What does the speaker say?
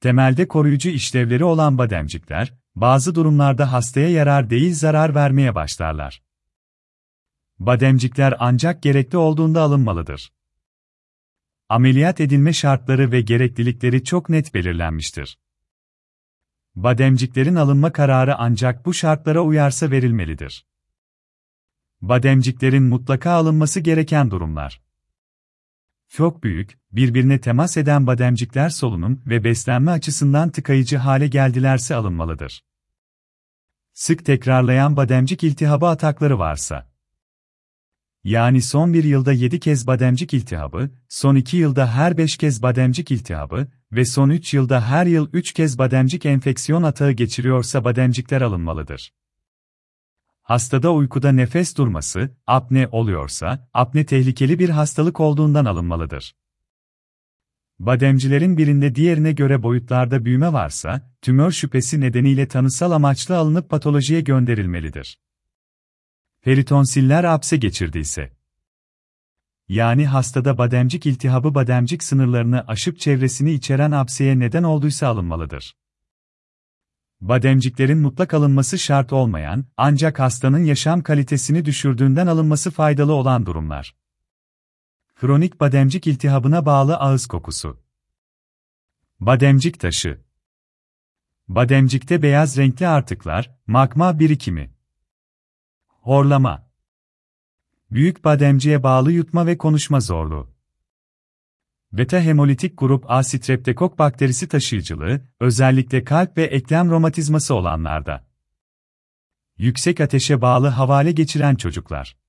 Temelde koruyucu işlevleri olan bademcikler, bazı durumlarda hastaya yarar değil zarar vermeye başlarlar. Bademcikler ancak gerekli olduğunda alınmalıdır. Ameliyat edilme şartları ve gereklilikleri çok net belirlenmiştir. Bademciklerin alınma kararı ancak bu şartlara uyarsa verilmelidir. Bademciklerin mutlaka alınması gereken durumlar. Çok büyük, birbirine temas eden bademcikler solunum ve beslenme açısından tıkayıcı hale geldilerse alınmalıdır. Sık tekrarlayan bademcik iltihabı atakları varsa. Yani son bir yılda 7 kez bademcik iltihabı, son 2 yılda her 5 kez bademcik iltihabı ve son 3 yılda her yıl 3 kez bademcik enfeksiyon atağı geçiriyorsa bademcikler alınmalıdır. Hastada uykuda nefes durması, apne oluyorsa, apne tehlikeli bir hastalık olduğundan alınmalıdır. Bademcilerin birinde diğerine göre boyutlarda büyüme varsa, tümör şüphesi nedeniyle tanısal amaçlı alınıp patolojiye gönderilmelidir. Peritonsiller apse geçirdiyse, yani hastada bademcik iltihabı bademcik sınırlarını aşıp çevresini içeren apseye neden olduysa alınmalıdır. Bademciklerin mutlak alınması şart olmayan, ancak hastanın yaşam kalitesini düşürdüğünden alınması faydalı olan durumlar. Kronik bademcik iltihabına bağlı ağız kokusu. Bademcik taşı. Bademcikte beyaz renkli artıklar, magma birikimi. Horlama. Büyük bademciğe bağlı yutma ve konuşma zorluğu. Beta hemolitik grup A streptokok bakterisi taşıyıcılığı, özellikle kalp ve eklem romatizması olanlarda. Yüksek ateşe bağlı havale geçiren çocuklar.